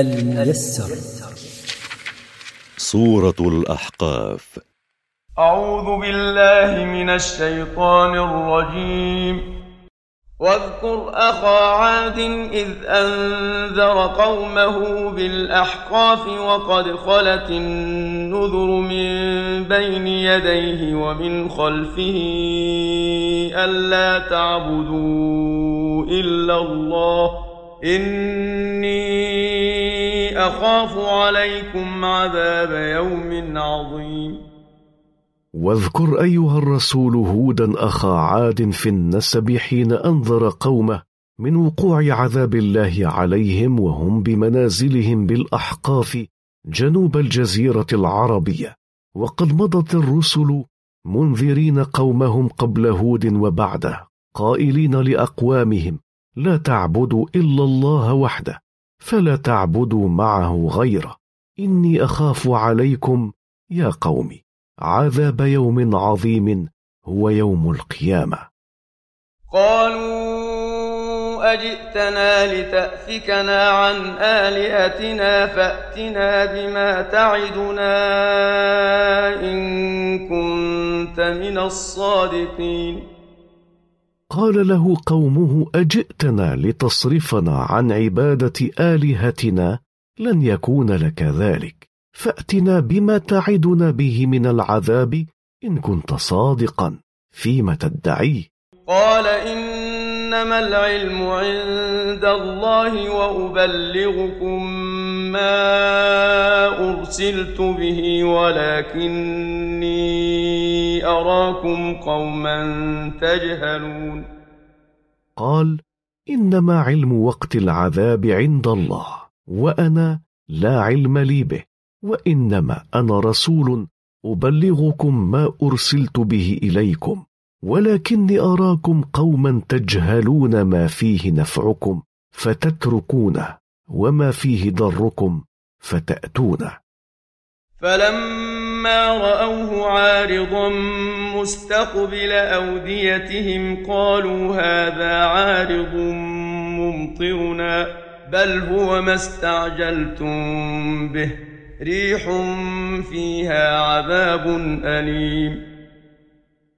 الميسر. سورة الأحقاف. أعوذ بالله من الشيطان الرجيم. واذكر أخا عاد إذ أنذر قومه بالأحقاف وقد خلت النذر من بين يديه ومن خلفه ألا تعبدوا إلا الله. إني أخاف عليكم عذاب يوم عظيم. واذكر أيها الرسول هودا أخا عاد في النسب حين أنذر قومه من وقوع عذاب الله عليهم وهم بمنازلهم بالأحقاف جنوب الجزيرة العربية. وقد مضت الرسل منذرين قومهم قبل هود وبعده قائلين لأقوامهم لا تعبدوا إلا الله وحده فلا تعبدوا معه غيره. إني أخاف عليكم يا قوم عذاب يوم عظيم هو يوم القيامة. قالوا أجئتنا لتأفكنا عن آلهتنا فأتنا بما تعدنا إن كنت من الصادقين. قال له قومه أجئتنا لتصرفنا عن عبادة آلهتنا لن يكون لك ذلك. فأتنا بما تعدنا به من العذاب إن كنت صادقا فيما تدعيه. قال إنما العلم عند الله وأبلغكم ما أرسلت به ولكني أراكم قوما تجهلون. قال إنما علم وقت العذاب عند الله وأنا لا علم لي به وإنما أنا رسول أبلغكم ما أرسلت به إليكم ولكني أراكم قوما تجهلون ما فيه نفعكم فتتركونه وما فيه ضركم فتأتونه فلما رأوه عارضا مستقبل أوديتهم قالوا هذا عارض ممطرنا بل هو ما استعجلتم به ريح فيها عذاب أليم.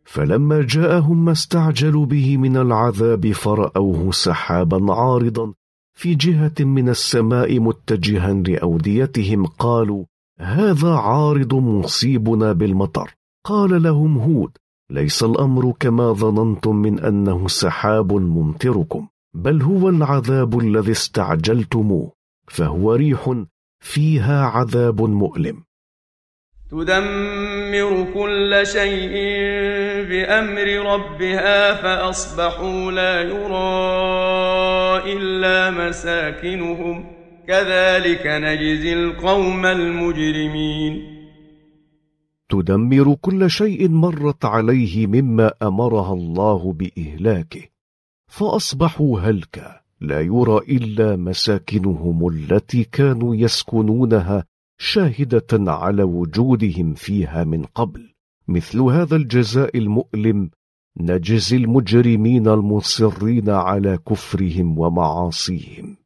فلما جاءهم ما استعجلوا به من العذاب فرأوه سحابا عارضا في جهة من السماء متجها لأوديتهم قالوا هذا عارض مصيبنا بالمطر. قال لهم هود ليس الأمر كما ظننتم من أنه سحاب ممطركم بل هو العذاب الذي استعجلتموه فهو ريح فيها عذاب مؤلم. تدمر كل شيء بأمر ربها فأصبحوا لا يرى إلا مساكنهم. كذلك نجزي القوم المجرمين. تدمر كل شيء مرت عليه مما أمرها الله بإهلاكه فأصبحوا هلكا لا يرى إلا مساكنهم التي كانوا يسكنونها شاهدة على وجودهم فيها من قبل. مثل هذا الجزاء المؤلم نجزي المجرمين المصرين على كفرهم ومعاصيهم.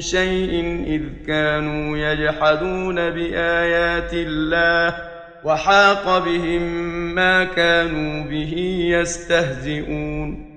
شيء إذ كانوا يجحدون بآيات الله وحاق بهم ما كانوا به يستهزئون.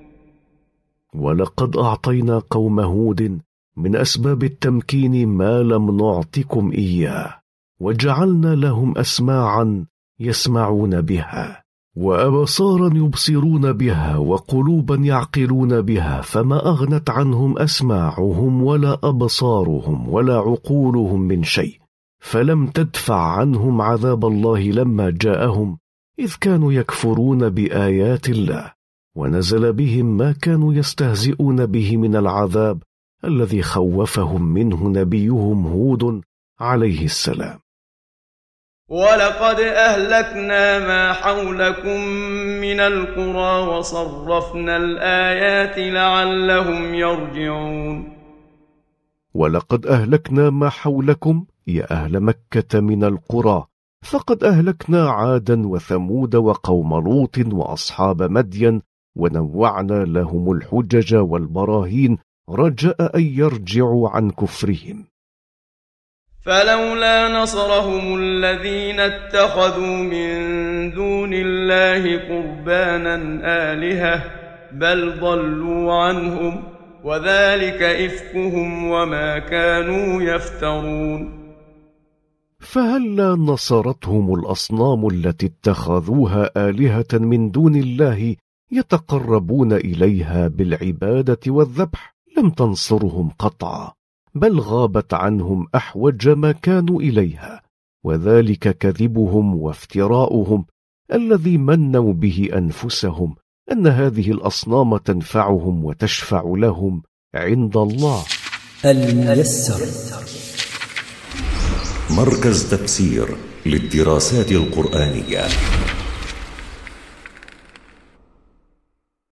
ولقد أعطينا قوم هود من أسباب التمكين ما لم نعطكم إياه وجعلنا لهم أسماعا يسمعون بها. وأبصارا يبصرون بها وقلوبا يعقلون بها فما أغنت عنهم أسماعهم ولا أبصارهم ولا عقولهم من شيء. فلم تدفع عنهم عذاب الله لما جاءهم إذ كانوا يكفرون بآيات الله. ونزل بهم ما كانوا يستهزئون به من العذاب الذي خوفهم منه نبيهم هود عليه السلام. ولقد أهلكنا ما حولكم من القرى وصرفنا الآيات لعلهم يرجعون. ولقد أهلكنا ما حولكم يا أهل مكة من القرى فقد أهلكنا عادا وثمود وقوم لوط وأصحاب مدين ونوعنا لهم الحجج والبراهين رجاء أن يرجعوا عن كفرهم. فلولا نصرهم الذين اتخذوا من دون الله قربانا آلهة بل ضلوا عنهم وذلك إفكهم وما كانوا يفترون. فهلا نصرتهم الأصنام التي اتخذوها آلهة من دون الله يتقربون إليها بالعبادة والذبح؟ لم تنصرهم قطعا. بل غابت عنهم أحوج ما كانوا إليها وذلك كذبهم وافتراؤهم الذي منوا به أنفسهم أن هذه الأصنام تنفعهم وتشفع لهم عند الله. الميسر. مركز تفسير للدراسات القرآنية.